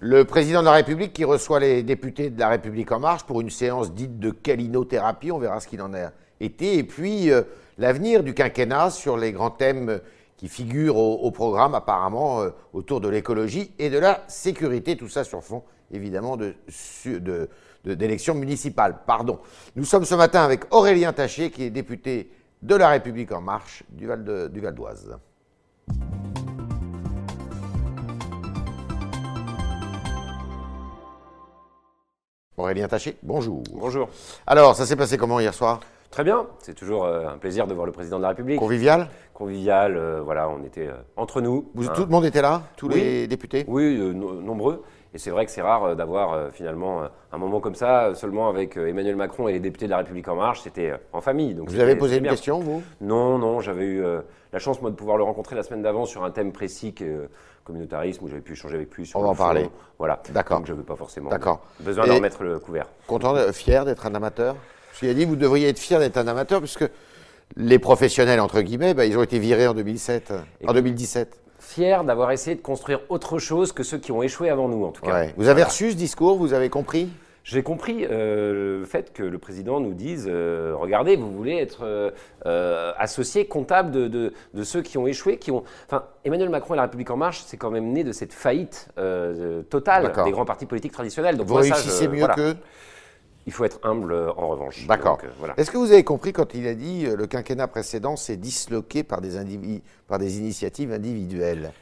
Le président de la République qui reçoit les députés de la République En Marche pour une séance dite de calinothérapie, on verra ce qu'il en a été. Et puis euh, l'avenir du quinquennat sur les grands thèmes qui figurent au, programme apparemment euh, autour de l'écologie et de la sécurité. Tout ça sur fond évidemment d'élections municipales. Pardon. Nous sommes ce matin avec Aurélien Taché qui est député de la République En Marche du Val d'Oise. Aurélien Taché, bonjour. Bonjour. Alors, ça s'est passé comment hier soir? Très bien, c'est toujours euh, un plaisir de voir le président de la République. Convivial? Convivial, euh, voilà, on était euh, entre nous. Vous, hein. Tout le monde était là? Tous les députés? Oui, nombreux. Et c'est vrai que c'est rare d'avoir finalement un moment comme ça seulement avec Emmanuel Macron et les députés de la République En Marche. C'était en famille. Donc vous avez posé une question, vous? Non, non, j'avais eu la chance, moi, de pouvoir le rencontrer la semaine d'avant sur un thème précis communautarisme où j'avais pu échanger avec lui sur On va en parler. Voilà. D'accord. Donc je ne veux pas forcément D'accord. besoin de remettre le couvert. Content, fier d'être un amateur? Parce qu'il a dit vous devriez être fier d'être un amateur puisque les professionnels, entre guillemets, bah, ils ont été virés en 2007, en 2017 fier d'avoir essayé de construire autre chose que ceux qui ont échoué avant nous, en tout cas. Vous avez reçu ce discours, vous avez compris? J'ai compris euh, le fait que le président nous dise euh, regardez, vous voulez être euh, associé comptable de, ceux qui ont échoué, qui ont. Enfin, Emmanuel Macron et la République en marche, c'est quand même né de cette faillite totale des grands partis politiques traditionnels. Donc vous réussissez mieux que il faut être humble en revanche. D'accord. Est-ce que vous avez compris quand il a dit le quinquennat précédent s'est disloqué par des, par des initiatives individuelles?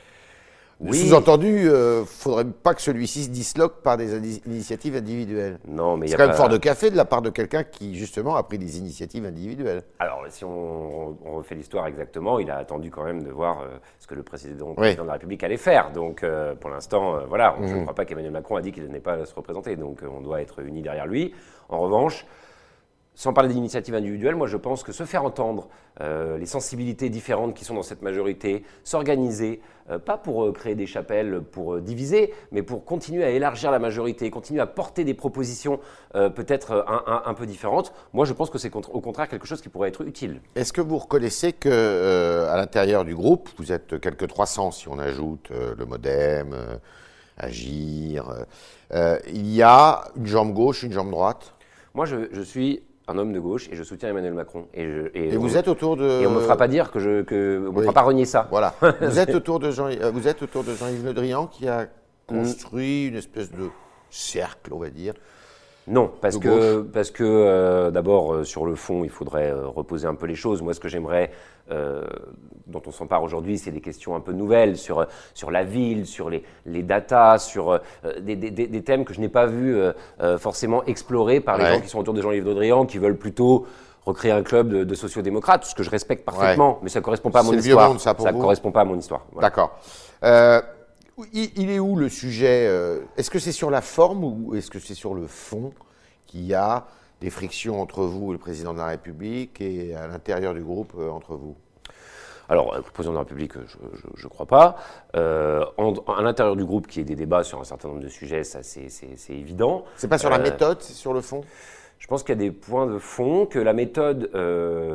Oui. Sous-entendu, il euh, ne faudrait pas que celui-ci se disloque par des initiatives individuelles. Non, mais c'est quand même fort de café de la part de quelqu'un qui justement a pris des initiatives individuelles. Alors, si on, refait l'histoire exactement, il a attendu quand même de voir euh, ce que le président, président, de la République allait faire. Donc, euh, pour l'instant, voilà, je ne mhm. crois pas qu'Emmanuel Macron a dit qu'il n'est pas à se représenter. Donc, on doit être unis derrière lui. En revanche, sans parler d'initiatives individuelles, moi je pense que se faire entendre euh, les sensibilités différentes qui sont dans cette majorité, s'organiser, euh, pas pour euh, créer des chapelles, pour diviser, mais pour continuer à élargir la majorité, continuer à porter des propositions peut-être un, peu différentes, moi je pense que c'est au contraire quelque chose qui pourrait être utile. Est-ce que vous reconnaissez que à l'intérieur du groupe, vous êtes quelques 300 si on ajoute le MoDem, Agir, il y a une jambe gauche, une jambe droite? Moi, je suis un homme de gauche et je soutiens Emmanuel Macron. Et, vous êtes autour de. Et on ne me fera pas dire que je. Que, on me fera pas renier ça. Voilà. vous, êtes autour de Jean, euh, vous êtes autour de Jean-Yves Le Drian qui a construit une espèce de cercle, on va dire, non, parce que, parce que euh, d'abord, euh, sur le fond, il faudrait euh, reposer un peu les choses. Moi, ce que j'aimerais, dont on s'empare aujourd'hui, c'est des questions un peu nouvelles sur, sur la ville, sur les, les datas, sur des, des, des, thèmes que je n'ai pas vu forcément explorés par les gens qui sont autour de Jean-Yves Drian, qui veulent plutôt recréer un club de, de sociodémocrates, ce que je respecte parfaitement, mais ça ne correspond pas à mon histoire. ça ne correspond pas à mon histoire. D'accord. Il, est où le sujet euh, Est-ce que c'est sur la forme ou est-ce que c'est sur le fond qu'il y a des frictions entre vous et le président de la République et à l'intérieur du groupe euh, entre vous? Alors, le président de la République, je ne crois pas. Euh, à l'intérieur du groupe, qui y ait des débats sur un certain nombre de sujets, ça c'est évident. C'est pas sur la méthode, c'est sur le fond? Je pense qu'il y a des points de fond, que la méthode,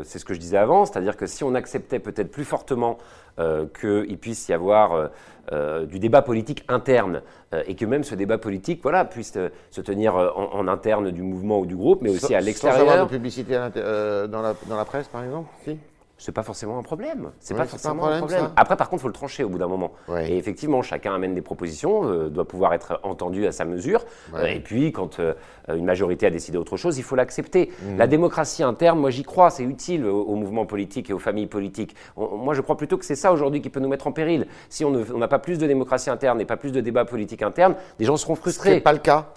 c'est ce que je disais avant, c'est-à-dire que si on acceptait peut-être plus fortement qu'il puisse y avoir euh, du débat politique interne euh, et que même ce débat politique voilà, puisse euh, se tenir en, interne du mouvement ou du groupe, mais aussi à l'extérieur. Sans avoir de publicité dans la, dans la presse, par exemple si? C'est pas forcément un problème. C'est pas forcément un problème. Après, par contre, il faut le trancher au bout d'un moment. Et effectivement, chacun amène des propositions, euh, doit pouvoir être entendu à sa mesure. et puis, quand euh, une majorité a décidé autre chose, il faut l'accepter. Mhm. La démocratie interne, moi, j'y crois. C'est utile au, mouvement politique et aux familles politiques. moi, je crois plutôt que c'est ça aujourd'hui qui peut nous mettre en péril. Si on n'a pas plus de démocratie interne et pas plus de débat politique interne, les gens seront frustrés. C'est pas le cas.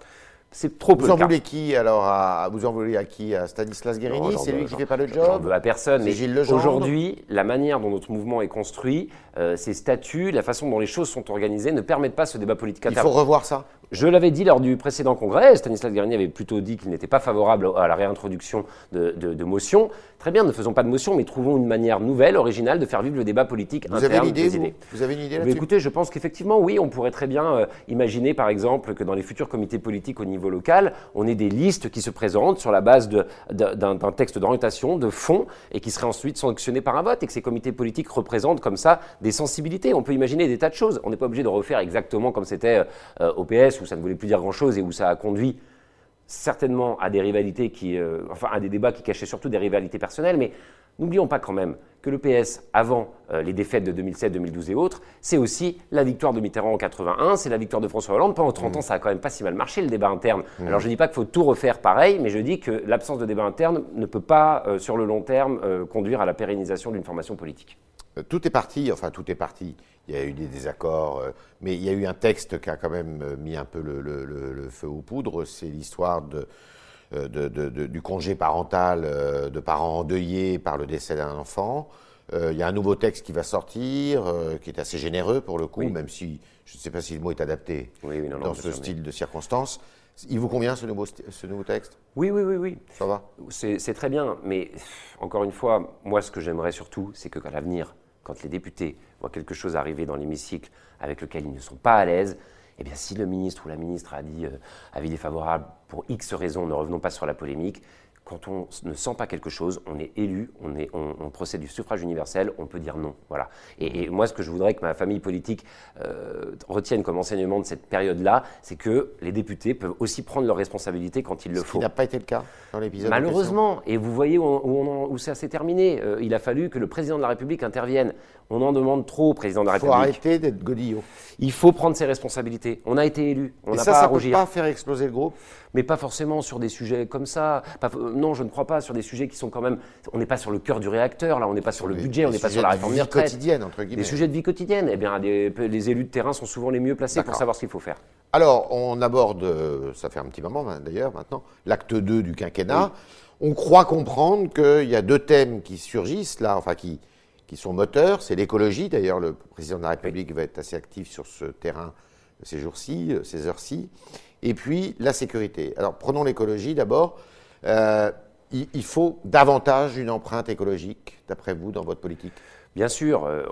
C'est trop peu. Vous en voulez qui alors à, Vous en voulez à qui À Stanislas Guérini C'est lui qui ne fait pas le job veux à personne. Mais aujourd'hui, la manière dont notre mouvement est construit, euh, ses statuts, la façon dont les choses sont organisées ne permettent pas ce débat politique. Il faut revoir ça. Je l'avais dit lors du précédent congrès, Stanislas Guérini avait plutôt dit qu'il n'était pas favorable à la réintroduction de, de, motions. Très bien, ne faisons pas de motions, mais trouvons une manière nouvelle, originale de faire vivre le débat politique vous interne avez des idées. Vous, avez une idée là-dessus? Écoutez, je pense qu'effectivement, oui, on pourrait très bien euh, imaginer, par exemple, que dans les futurs comités politiques au niveau local, on ait des listes qui se présentent sur la base d'un texte d'orientation, de fond, et qui seraient ensuite sanctionnés par un vote, et que ces comités politiques représentent comme ça des sensibilités. On peut imaginer des tas de choses. On n'est pas obligé de refaire exactement comme c'était euh, au PS Où ça ne voulait plus dire grand-chose et où ça a conduit certainement à des rivalités qui, euh, enfin à des débats qui cachaient surtout des rivalités personnelles, mais n'oublions pas quand même que le PS, avant euh, les défaites de 2007, 2012 et autres, c'est aussi la victoire de Mitterrand en 81, c'est la victoire de François Hollande. Pendant 30 ans, ça a quand même pas si mal marché le débat interne. Alors je ne dis pas qu'il faut tout refaire pareil, mais je dis que l'absence de débat interne ne peut pas, euh, sur le long terme, conduire à la pérennisation d'une formation politique. Tout est parti, enfin tout est parti. Il y a eu des désaccords, mais il y a eu un texte qui a quand même mis un peu le, feu aux poudres. C'est l'histoire du congé parental de parents endeuillés par le décès d'un enfant. il y a un nouveau texte qui va sortir, qui est assez généreux pour le coup, même si je ne sais pas si le mot est adapté dans ce style de circonstances. Il vous convient ce nouveau, ce nouveau texte? Oui, oui, oui, oui. Ça va? C'est très bien, mais encore une fois, moi ce que j'aimerais surtout, c'est qu'à l'avenir, quand les députés voient quelque chose arriver dans l'hémicycle avec lequel ils ne sont pas à l'aise, eh bien, si le ministre ou la ministre a dit euh, avis défavorable pour X raisons, ne revenons pas sur la polémique, quand on ne sent pas quelque chose, on est élu, on, est, on, procède du suffrage universel, on peut dire non. Voilà. Et, moi, ce que je voudrais que ma famille politique euh, retienne comme enseignement de cette période-là, c'est que les députés peuvent aussi prendre leurs responsabilités quand il le ce faut. Ce n'a pas été le cas dans l'épisode. Malheureusement, et vous voyez où, où, où ça s'est terminé. Euh, il a fallu que le président de la République intervienne. On en demande trop au président de la République. Il faut arrêter d'être godillot. Il faut prendre ses responsabilités. On a été élu. On n'a pas ça à rougir. Ça ne peut pas faire exploser le groupe Mais pas forcément sur des sujets comme ça. Non, je ne crois pas sur des sujets qui sont quand même. On n'est pas sur le cœur du réacteur, là. On n'est pas sur le budget, on n'est pas sur la réforme des retraites. quotidienne, entre guillemets. Des sujets de vie quotidienne. Eh bien, les élus de terrain sont souvent les mieux placés pour savoir ce qu'il faut faire. Alors, on aborde, ça fait un petit moment hein, d'ailleurs maintenant, l'acte 2 du quinquennat. On croit comprendre qu'il y a deux thèmes qui surgissent là, enfin qui, qui sont moteurs. C'est l'écologie. D'ailleurs, le président de la République va être assez actif sur ce terrain ces jours-ci, ces heures-ci. Et puis la sécurité. Alors prenons l'écologie d'abord. Euh, il, faut davantage une empreinte écologique, d'après vous, dans votre politique? Bien sûr, euh,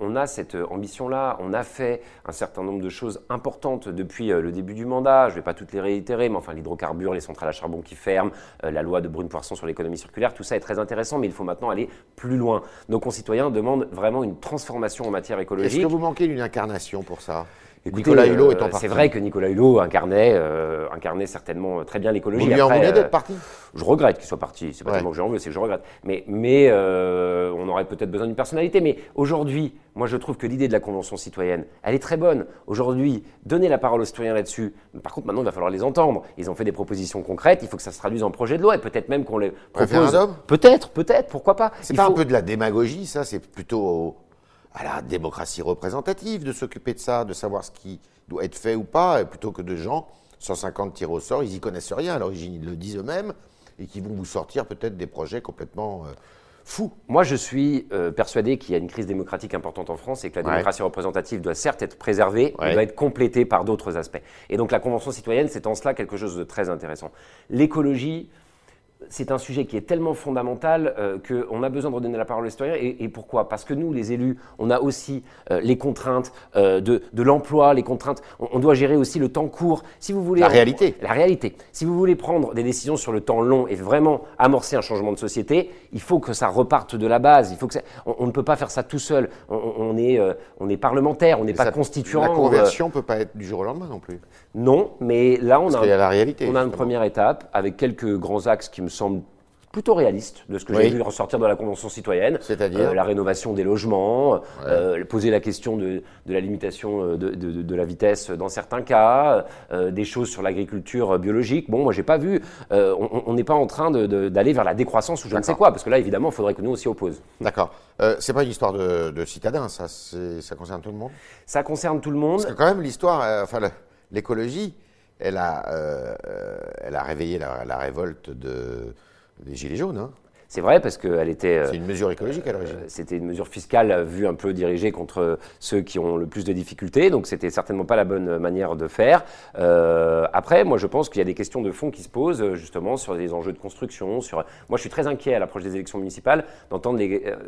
on, a cette ambition-là. On a fait un certain nombre de choses importantes depuis euh, le début du mandat. Je ne vais pas toutes les réitérer, mais enfin, l'hydrocarbure, les centrales à charbon qui ferment, la loi de Brune-Poisson sur l'économie circulaire, tout ça est très intéressant, mais il faut maintenant aller plus loin. Nos concitoyens demandent vraiment une transformation en matière écologique. Est-ce que vous manquez d'une incarnation pour ça? Nicolas Hulot euh, C'est vrai que Nicolas Hulot incarnait, euh, incarnait certainement très bien l'écologie. Vous lui en voulez euh, d'être parti? Je regrette qu'il soit parti. C'est pas tellement que j'en veux, c'est que je regrette. Mais, mais on aurait peut-être besoin d'une personnalité. Mais aujourd'hui, moi je trouve que l'idée de la Convention citoyenne, elle est très bonne. Aujourd'hui, donner la parole aux citoyens là-dessus. Par contre, maintenant, il va falloir les entendre. Ils ont fait des propositions concrètes. Il faut que ça se traduise en projet de loi et peut-être même qu'on les propose. Peut-être, peut-être, pourquoi pas. C'est pas un peu de la démagogie, ça C'est plutôt à la démocratie représentative de s'occuper de ça, de savoir ce qui doit être fait ou pas, plutôt que de gens, 150 tirs au sort, ils y connaissent rien à l'origine, ils le disent eux-mêmes, et qui vont vous sortir peut-être des projets complètement euh, fous. Moi, je suis euh, persuadé qu'il y a une crise démocratique importante en France et que la démocratie représentative doit certes être préservée, mais doit être complétée par d'autres aspects. Et donc la Convention citoyenne, c'est en cela quelque chose de très intéressant. L'écologie, c'est un sujet qui est tellement fondamental euh, qu'on a besoin de redonner la parole aux citoyens. Et, pourquoi? Parce que nous, les élus, on a aussi euh, les contraintes euh, de, l'emploi, les contraintes. On, doit gérer aussi le temps court. Si vous voulez la réalité. La réalité. Si vous voulez prendre des décisions sur le temps long et vraiment amorcer un changement de société, il faut que ça reparte de la base. Il faut que on, ne peut pas faire ça tout seul. On, est, on est parlementaire, on n'est pas constituant. La conversion ne peut pas être du jour au lendemain non plus. Non, mais là, on a, la réalité, on a une première étape avec quelques grands axes qui me semble plutôt réaliste de ce que j'ai vu ressortir de la Convention citoyenne. C'est-à-dire euh, La rénovation des logements, euh, poser la question de, la limitation euh, de, la vitesse dans certains cas, des choses sur l'agriculture biologique. Bon, moi, j'ai pas vu. on n'est pas en train d'aller vers la décroissance ou je ne sais quoi, parce que là, évidemment, il faudrait que nous aussi oppose. D'accord. c'est pas une histoire de, citadins, ça, ça concerne tout le monde? Ça concerne tout le monde. Parce que quand même, l'histoire, enfin, l'écologie, elle a, elle a réveillé la révolte de des Gilets jaunes. Hein. C'est vrai parce qu'elle était. Euh, c'est une mesure écologique à l'origine. Euh, c'était une mesure fiscale euh, vue un peu dirigée contre ceux qui ont le plus de difficultés, donc c'était certainement pas la bonne manière de faire. après, moi je pense qu'il y a des questions de fond qui se posent justement sur les enjeux de construction. Sur, moi je suis très inquiet à l'approche des élections municipales d'entendre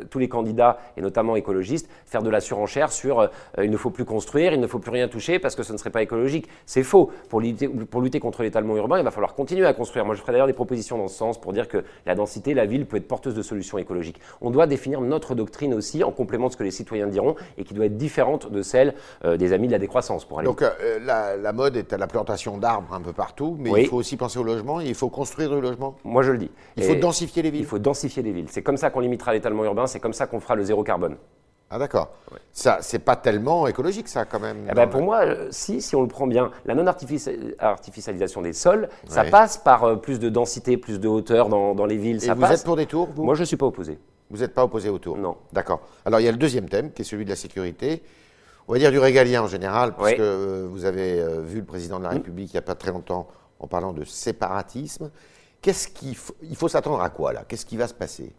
tous les candidats et notamment écologistes faire de la surenchère sur il ne faut plus construire, il ne faut plus rien toucher parce que ce ne serait pas écologique. C'est faux. Pour lutter, pour lutter contre l'étalement urbain, il va falloir continuer à construire. Moi je ferai d'ailleurs des propositions dans ce sens pour dire que la densité, la ville peut être porteuse de solutions écologiques. On doit définir notre doctrine aussi en complément de ce que les citoyens diront et qui doit être différente de celle euh, des amis de la décroissance. Pour aller Donc euh, la, mode est à la plantation d'arbres un peu partout, mais il faut aussi penser au logement et il faut construire du logement. Moi je le dis. Il faut densifier les villes. Il faut densifier les villes. C'est comme ça qu'on limitera l'étalement urbain, c'est comme ça qu'on fera le zéro carbone. Ah d'accord. Ça, c'est pas tellement écologique ça quand même. Eh ben, pour moi, euh, si, si on le prend bien, la non-artificialisation des sols, ça passe par euh, plus de densité, plus de hauteur dans, dans les villes. Et vous êtes pour des tours vous? Moi, je suis pas opposé. Vous n'êtes pas opposé aux tours? Non. D'accord. Alors il y a le deuxième thème qui est celui de la sécurité. On va dire du régalien en général, puisque euh, vous avez vu le président de la mmh. République il n'y a pas très longtemps en parlant de séparatisme. Qu'est-ce qu'il faut, il faut s'attendre à quoi là? Qu'est-ce qui va se passer?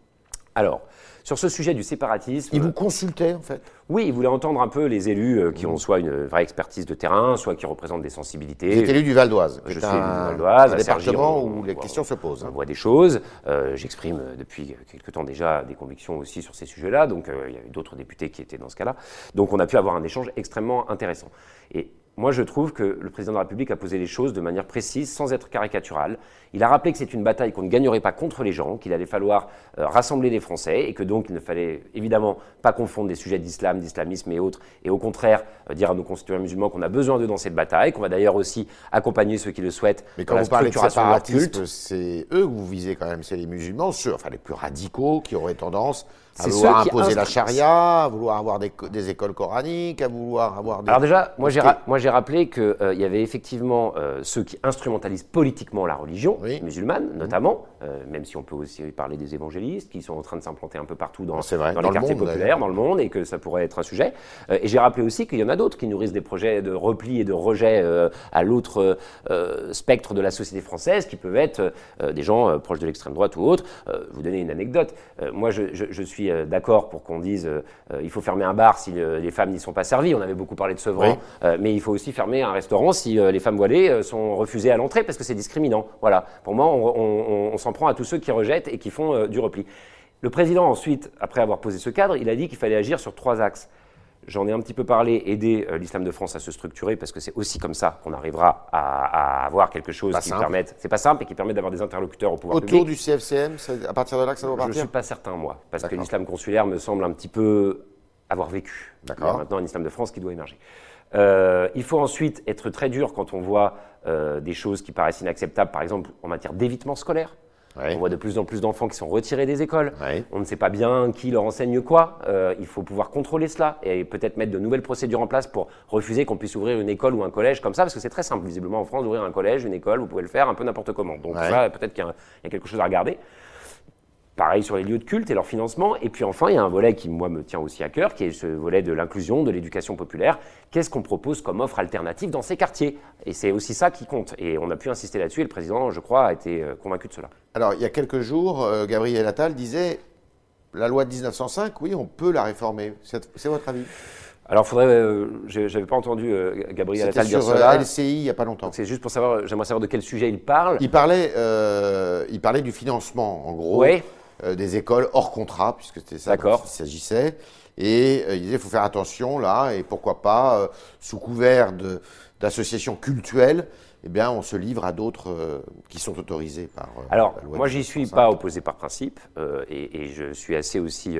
Alors, sur ce sujet du séparatisme. Il vous consultait en fait? Oui, il voulait entendre un peu les élus euh, qui ont soit une vraie expertise de terrain, soit qui représentent des sensibilités. Vous êtes élu du Val d'Oise. Je suis élu du Val d'Oise. Un département où les questions se posent. On voit des choses. Euh, j'exprime euh, depuis quelque temps déjà des convictions aussi sur ces sujets-là. Donc il y a eu d'autres députés qui étaient dans ce cas-là. Donc on a pu avoir un échange extrêmement intéressant. Et moi, je trouve que le président de la République a posé les choses de manière précise, sans être caricatural. Il a rappelé que c'est une bataille qu'on ne gagnerait pas contre les gens, qu'il allait falloir euh, rassembler les Français et que donc il ne fallait évidemment pas confondre des sujets d'islam, d'islamisme et autres, et au contraire euh, dire à nos concitoyens musulmans qu'on a besoin d'eux dans cette bataille, qu'on va d'ailleurs aussi accompagner ceux qui le souhaitent. Mais quand vous parlez de séparatisme, c'est eux que vous visez quand même, c'est les musulmans, ceux, enfin les plus radicaux qui auraient tendance à vouloir imposer la charia, à vouloir avoir des, des, écoles coraniques, à vouloir avoir des... Alors déjà, moi j'ai rappelé qu'il euh, y avait effectivement euh, ceux qui instrumentalisent politiquement la religion, musulmane notamment, euh, même si on peut aussi parler des évangélistes qui sont en train de s'implanter un peu partout dans, dans, les quartiers populaires, dans le monde, et que ça pourrait être un sujet. et j'ai rappelé aussi qu'il y en a d'autres qui nourrissent des projets de repli et de rejet à l'autre spectre de la société française, qui peuvent être des gens proches de l'extrême droite ou autres. vous donner une anecdote. moi, je, je, je suis euh, d'accord pour qu'on dise euh, il faut fermer un bar si les femmes n'y sont pas servies. On avait beaucoup parlé de Sevran, euh, mais il faut aussi fermer un restaurant si les femmes voilées sont refusées à l'entrée parce que c'est discriminant. Voilà. Pour moi, on, s'en prend à tous ceux qui rejettent et qui font du repli. Le président, ensuite, après avoir posé ce cadre, il a dit qu'il fallait agir sur trois axes. J'en ai un petit peu parlé, aider l'islam de France à se structurer, parce que c'est aussi comme ça qu'on arrivera à, avoir quelque chose qui permette. C'est pas simple et qui permet d'avoir des interlocuteurs au pouvoir Autour du CFCM, à partir de là que ça doit partir Je ne suis pas certain, moi, parce que l'islam consulaire me semble un petit peu avoir vécu. D'accord. Il y a maintenant un islam de France qui doit émerger. Euh, il faut ensuite être très dur quand on voit euh, des choses qui paraissent inacceptables, par exemple en matière d'évitement scolaire. On voit de plus en plus d'enfants qui sont retirés des écoles. On ne sait pas bien qui leur enseigne quoi. Euh, il faut pouvoir contrôler cela et peut-être mettre de nouvelles procédures en place pour refuser qu'on puisse ouvrir une école ou un collège comme ça, parce que c'est très simple, visiblement, en France, d'ouvrir un collège, une école, vous pouvez le faire un peu n'importe comment. Donc ça, peut-être qu'il y, a quelque chose à regarder. Pareil sur les lieux de culte et leur financement. Et puis enfin, il y a un volet qui, moi, me tient aussi à cœur, qui est ce volet de l'inclusion, de l'éducation populaire. Qu'est-ce qu'on propose comme offre alternative dans ces quartiers? Et c'est aussi ça qui compte. Et on a pu insister là-dessus, et le président, je crois, a été euh, convaincu de cela. Alors, il y a quelques jours, euh, Gabriel Attal disait, la loi de 1905, oui, on peut la réformer. C'est votre avis? Alors, faudrait. Euh, J'avais pas entendu Gabriel Attal dire cela. C'était LCI il y a pas longtemps. C'est juste pour savoir. J'aimerais savoir de quel sujet il parle. Il parlait, il parlait du financement, en gros. Oui. Euh, des écoles hors contrat, puisque c'était ça dont il s'agissait. Et euh, il disait, il faut faire attention là, et pourquoi pas, euh, sous couvert d'associations cultuelles, eh bien, on se livre à d'autres qui sont autorisés par. Alors, la loi moi, j'y suis pas opposé par principe, et, et, je suis assez aussi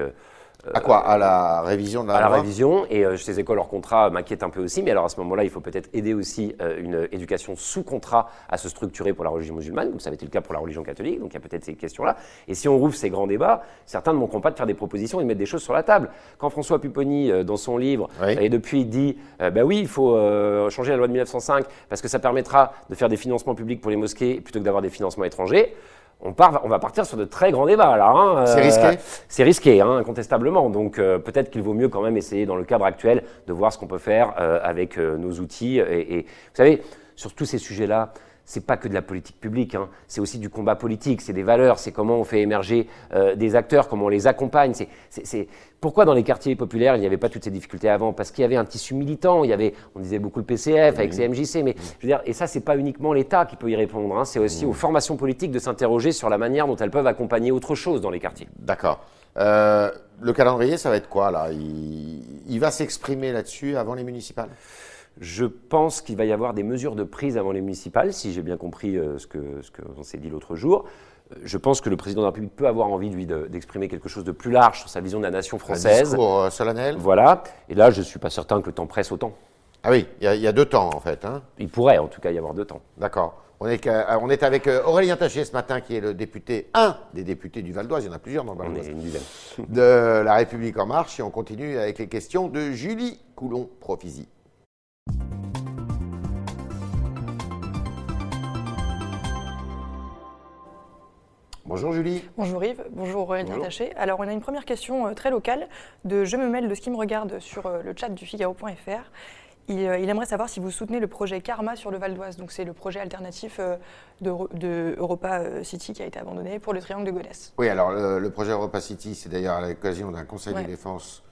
à quoi? À la révision de la À la révision. Et euh, ces écoles hors contrat m'inquiètent un peu aussi. Mais alors à ce moment-là, il faut peut-être aider aussi euh, une éducation sous contrat à se structurer pour la religion musulmane, comme ça avait été le cas pour la religion catholique. Donc il y a peut-être ces questions-là. Et si on rouvre ces grands débats, certains ne manqueront pas de faire des propositions et de mettre des choses sur la table. Quand François Pupponi, euh, dans son livre, et depuis dit ben oui, il faut changer la loi de 1905 parce que ça permettra de faire des financements publics pour les mosquées plutôt que d'avoir des financements étrangers on, part, on va partir sur de très grands débats là. Hein, c'est risqué euh, C'est risqué, hein, incontestablement. Donc euh, peut-être qu'il vaut mieux quand même essayer, dans le cadre actuel, de voir ce qu'on peut faire euh, avec nos outils. Et, et, vous savez, sur tous ces sujets-là, c'est pas que de la politique publique, hein. c'est aussi du combat politique, c'est des valeurs, c'est comment on fait émerger euh, des acteurs, comment on les accompagne. C'est, Pourquoi dans les quartiers populaires il n'y avait pas toutes ces difficultés avant? Parce qu'il y avait un tissu militant, il y avait, on disait beaucoup le PCF avec CMJC, mais je veux dire, et ça c'est pas uniquement l'État qui peut y répondre, hein. c'est aussi aux formations politiques de s'interroger sur la manière dont elles peuvent accompagner autre chose dans les quartiers. D'accord. Euh, le calendrier, ça va être quoi là? Il va s'exprimer là-dessus avant les municipales? Je pense qu'il va y avoir des mesures de prise avant les municipales, si j'ai bien compris ce que ce qu'on s'est dit l'autre jour. Je pense que le président de la République peut avoir envie, lui, d'exprimer quelque chose de plus large sur sa vision de la nation française. Un discours solennel. Voilà. Et là, je ne suis pas certain que le temps presse autant. Ah oui, il y, a deux temps, en fait. Hein. Il pourrait, en tout cas, y avoir deux temps. D'accord. On est, on est avec Aurélien Taché ce matin, qui est le député, un des députés du Val d'Oise, il y en a plusieurs dans le Val d'Oise, de La République En Marche, et on continue avec les questions de Julie Coulon-Profisi. Bonjour Julie. Bonjour Yves, bonjour Aurélien Taché. Alors on a une première question euh, très locale de Je me mêle de ce qui me regarde sur euh, le chat du Figaro.fr. Euh, il, aimerait savoir si vous soutenez le projet Karma sur le Val d'Oise. Donc c'est le projet alternatif de, Europa City qui a été abandonné pour le triangle de Gonesse. Oui, alors le, projet Europa City, c'est d'ailleurs à l'occasion d'un conseil de défense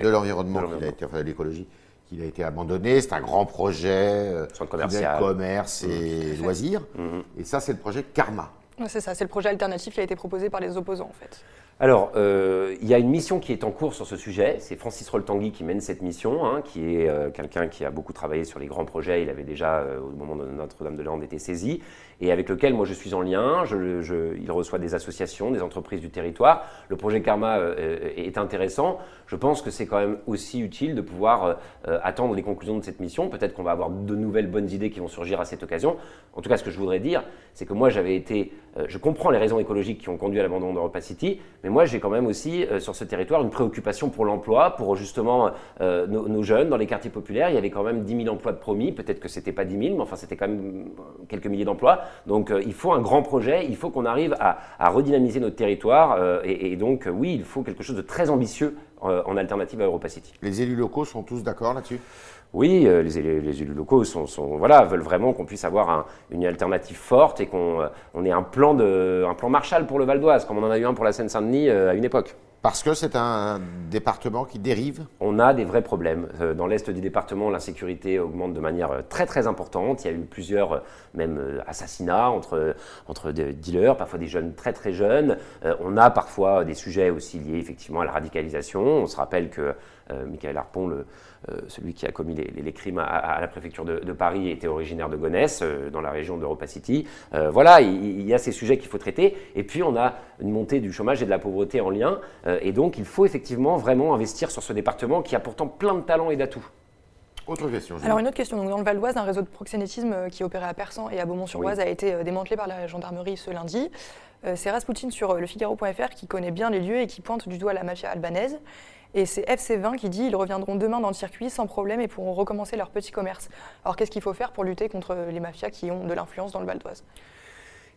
de l'environnement, de l'écologie, qu'il a été abandonné. C'est un grand projet, centre commercial, commerce et loisirs. Mhm. Et ça, c'est le projet Karma. C'est ça, c'est le projet alternatif qui a été proposé par les opposants en fait. Alors, euh, il y a une mission qui est en cours sur ce sujet. C'est Francis Roltangui qui mène cette mission, hein, qui est euh, quelqu'un qui a beaucoup travaillé sur les grands projets. Il avait déjà, euh, au moment de Notre-Dame-de-Lande, été saisi et avec lequel moi je suis en lien. Je, il reçoit des associations, des entreprises du territoire. Le projet Karma est intéressant. Je pense que c'est quand même aussi utile de pouvoir attendre les conclusions de cette mission. Peut-être qu'on va avoir de nouvelles bonnes idées qui vont surgir à cette occasion. En tout cas, ce que je voudrais dire, c'est que moi j'avais été euh, je comprends les raisons écologiques qui ont conduit à l'abandon d'Europa City, mais moi j'ai quand même aussi euh, sur ce territoire une préoccupation pour l'emploi, pour justement euh, nos, jeunes dans les quartiers populaires. Il y avait quand même 10 000 emplois de promis, peut-être que c'était pas 10 000, mais enfin c'était quand même quelques milliers d'emplois. Donc il faut un grand projet, il faut qu'on arrive à, redynamiser notre territoire, et, et, donc oui, il faut quelque chose de très ambitieux en alternative à Europa City. Les élus locaux sont tous d'accord là-dessus? Oui, euh, les, élus locaux sont, voilà, veulent vraiment qu'on puisse avoir une alternative forte et qu'on euh, ait un plan, de, un plan Marshall pour le Val d'Oise, comme on en a eu un pour la Seine-Saint-Denis euh, à une époque. Parce que c'est un département qui dérive On a des vrais problèmes. Dans l'est du département, l'insécurité augmente de manière très très importante. Il y a eu plusieurs même assassinats entre, entre des dealers, parfois des jeunes très très jeunes. On a parfois des sujets aussi liés effectivement à la radicalisation. On se rappelle que Michael Harpon, le, euh, celui qui a commis les, crimes à, la préfecture de, Paris était originaire de Gonesse, euh, dans la région d'Europa City. Euh, voilà, il, y a ces sujets qu'il faut traiter. Et puis, on a une montée du chômage et de la pauvreté en lien. et donc, il faut effectivement vraiment investir sur ce département qui a pourtant plein de talents et d'atouts. Autre question. Alors une autre question. Donc, dans le Val d'Oise, un réseau de proxénétisme qui opérait à Persan et à Beaumont-sur-Oise a été démantelé par la gendarmerie ce lundi. C'est Rasputin sur le Figaro.fr qui connaît bien les lieux et qui pointe du doigt la mafia albanaise. Et c'est FC20 qui dit ils reviendront demain dans le circuit sans problème et pourront recommencer leur petit commerce. Alors qu'est-ce qu'il faut faire pour lutter contre les mafias qui ont de l'influence dans le Val d'Oise?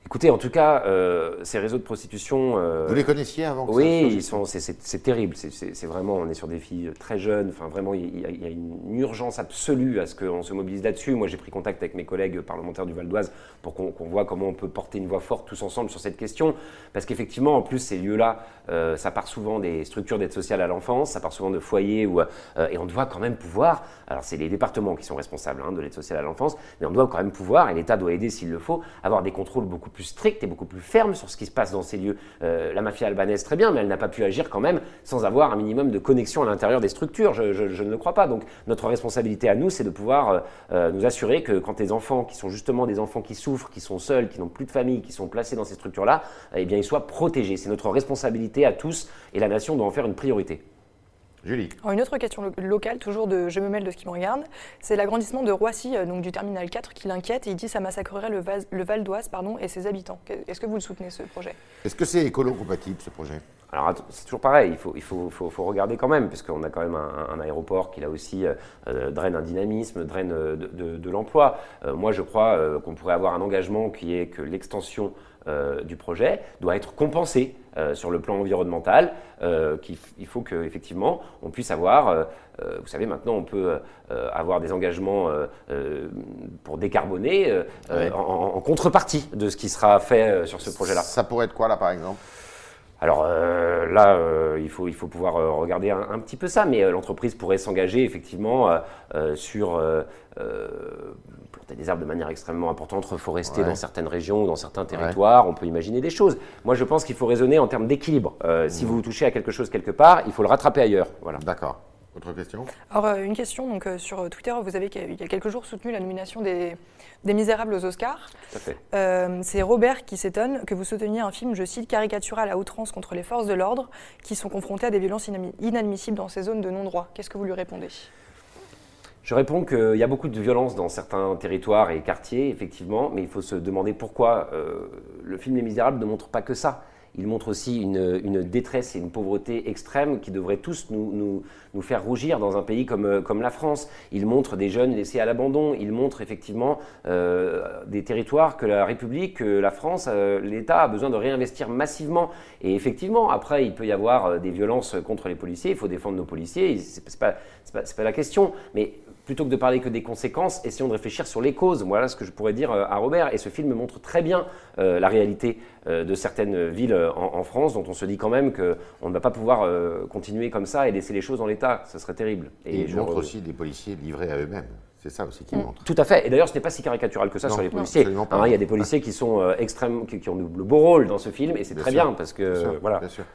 Écoutez, en tout cas, euh, ces réseaux de prostitution. Euh, Vous les connaissiez avant que Oui, c'est terrible. C'est vraiment, on est sur des filles très jeunes. Enfin, vraiment, il y, a, une urgence absolue à ce qu'on se mobilise là-dessus. Moi, j'ai pris contact avec mes collègues parlementaires du Val d'Oise pour qu'on voit comment on peut porter une voix forte tous ensemble sur cette question. Parce qu'effectivement, en plus, ces lieux-là, euh, ça part souvent des structures d'aide sociale à l'enfance, ça part souvent de foyers où, et on doit quand même pouvoir. Alors, c'est les départements qui sont responsables hein, de l'aide sociale à l'enfance, mais on doit quand même pouvoir, et l'État doit aider s'il le faut, avoir des contrôles beaucoup plus plus stricte et beaucoup plus ferme sur ce qui se passe dans ces lieux. Euh, la mafia albanaise, très bien, mais elle n'a pas pu agir quand même sans avoir un minimum de connexion à l'intérieur des structures. Je, ne le crois pas. Donc notre responsabilité à nous, c'est de pouvoir euh, euh, nous assurer que quand les enfants, qui sont justement des enfants qui souffrent, qui sont seuls, qui n'ont plus de famille, qui sont placés dans ces structures-là, eh bien, ils soient protégés. C'est notre responsabilité à tous et la nation doit en faire une priorité. Julie. une autre question locale, toujours de je me mêle de ce qui me regarde, c'est l'agrandissement de Roissy, euh, donc du terminal 4, qui l'inquiète et il dit que ça massacrerait le, Val d'Oise pardon, et ses habitants. Est-ce que vous le soutenez ce projet? Est-ce que c'est écolo-compatible ce projet? Alors c'est toujours pareil, il faut, il faut, faut, regarder quand même, puisqu'on a quand même un, aéroport qui là aussi euh, euh, draine un dynamisme, draine de, l'emploi. moi je crois qu'on pourrait avoir un engagement qui est que l'extension euh, du projet doit être compensé euh, sur le plan environnemental, euh, qu'il il faut qu'effectivement on puisse avoir, vous savez maintenant on peut avoir des engagements pour décarboner en, en, contrepartie de ce qui sera fait sur ce projet-là. Ça pourrait être quoi là par exemple? Alors euh, là, euh, il, faut, il faut pouvoir euh, regarder un, petit peu ça, mais l'entreprise pourrait s'engager effectivement sur planter des arbres de manière extrêmement importante, reforester dans certaines régions ou dans certains territoires. On peut imaginer des choses. Moi, je pense qu'il faut raisonner en termes d'équilibre. Si mmh. vous touchez à quelque chose quelque part, il faut le rattraper ailleurs. Voilà. D'accord. Autre question? Alors, euh, une question. Donc, euh, sur Twitter, vous avez, il y a quelques jours, soutenu la nomination des, des Misérables aux Oscars. Tout à fait. Euh, c'est Robert qui s'étonne que vous souteniez un film, je cite, caricatural à outrance contre les forces de l'ordre qui sont confrontées à des violences inadmissibles dans ces zones de non-droit. Qu'est-ce que vous lui répondez? Je réponds qu'il y a beaucoup de violence dans certains territoires et quartiers, effectivement, mais il faut se demander pourquoi le film Les Misérables ne montre pas que ça il montre aussi une, détresse et une pauvreté extrême qui devraient tous nous, nous, faire rougir dans un pays comme, euh, comme, la France. Il montre des jeunes laissés à l'abandon, il montre effectivement euh, des territoires que la République, que la France, euh, l'État a besoin de réinvestir massivement. Et effectivement, après, il peut y avoir des violences contre les policiers, il faut défendre nos policiers, ce n'est pas, pas, pas la question. Mais plutôt que de parler que des conséquences, essayons de réfléchir sur les causes. Voilà ce que je pourrais dire euh, à Robert. Et ce film montre très bien euh, la réalité euh, de certaines villes en, France, dont on se dit quand même qu'on ne va pas pouvoir continuer comme ça et laisser les choses en l'état. Ce serait terrible. Et, il montre aussi des policiers livrés à eux-mêmes. C'est ça aussi qu'il mm. montre. Tout à fait. Et d'ailleurs, ce n'est pas si caricatural que ça sur les policiers. Hein, il y a des policiers qui sont extrêmes, qui, ont le beau rôle dans ce film, et c'est très bien parce que voilà. Bien sûr.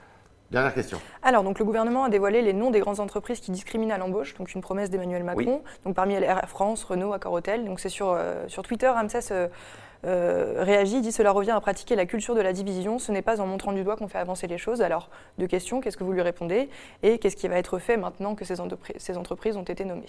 Dernière question. Alors, donc, le gouvernement a dévoilé les noms des grandes entreprises qui discriminent à l'embauche, donc une promesse d'Emmanuel Macron. Donc, parmi elles, Air France, Renault, Accor Hotel. Donc, c'est sur, euh, sur Twitter, Ramsès euh, euh, réagit, dit Cela revient à pratiquer la culture de la division. Ce n'est pas en montrant du doigt qu'on fait avancer les choses. Alors, deux questions. Qu'est-ce que vous lui répondez? Et qu'est-ce qui va être fait maintenant que ces entreprises ont été nommées?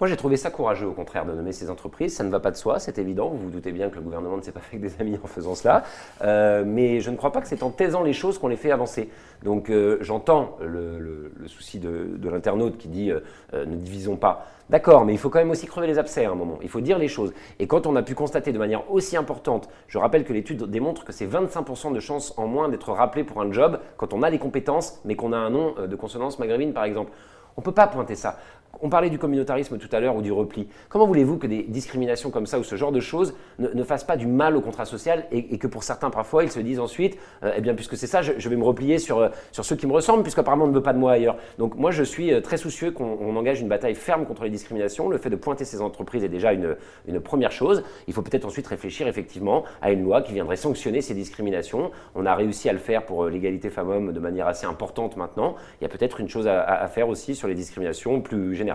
Moi, j'ai trouvé ça courageux, au contraire, de nommer ces entreprises. Ça ne va pas de soi, c'est évident. Vous vous doutez bien que le gouvernement ne s'est pas fait avec des amis en faisant cela. Euh, mais je ne crois pas que c'est en taisant les choses qu'on les fait avancer. Donc, euh, j'entends le, souci de, l'internaute qui dit euh, ne divisons pas. D'accord, mais il faut quand même aussi crever les abcès à un moment. Il faut dire les choses. Et quand on a pu constater de manière aussi importante, je rappelle que l'étude démontre que c'est 25% de chances en moins d'être rappelé pour un job quand on a les compétences, mais qu'on a un nom de consonance maghrébine, par exemple. On ne peut pas pointer ça. On parlait du communautarisme tout à l'heure ou du repli. Comment voulez-vous que des discriminations comme ça ou ce genre de choses ne, fassent pas du mal au contrat social et, que pour certains parfois ils se disent ensuite, euh, eh bien puisque c'est ça, je, vais me replier sur, euh, sur ceux qui me ressemblent puisqu'apparemment on ne veut pas de moi ailleurs. Donc moi je suis euh, très soucieux qu'on engage une bataille ferme contre les discriminations. Le fait de pointer ces entreprises est déjà une, une première chose. Il faut peut-être ensuite réfléchir effectivement à une loi qui viendrait sanctionner ces discriminations. On a réussi à le faire pour l'égalité femmes-hommes de manière assez importante maintenant. Il y a peut-être une chose à, à faire aussi sur les discriminations plus générales.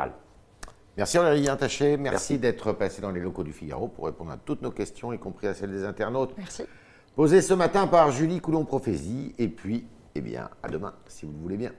Merci Aurélien Taché, merci, d'être passé dans les locaux du Figaro pour répondre à toutes nos questions, y compris à celles des internautes. Merci. Posées ce matin par Julie Coulon-Prophésie, et puis, eh bien, à demain, si vous le voulez bien.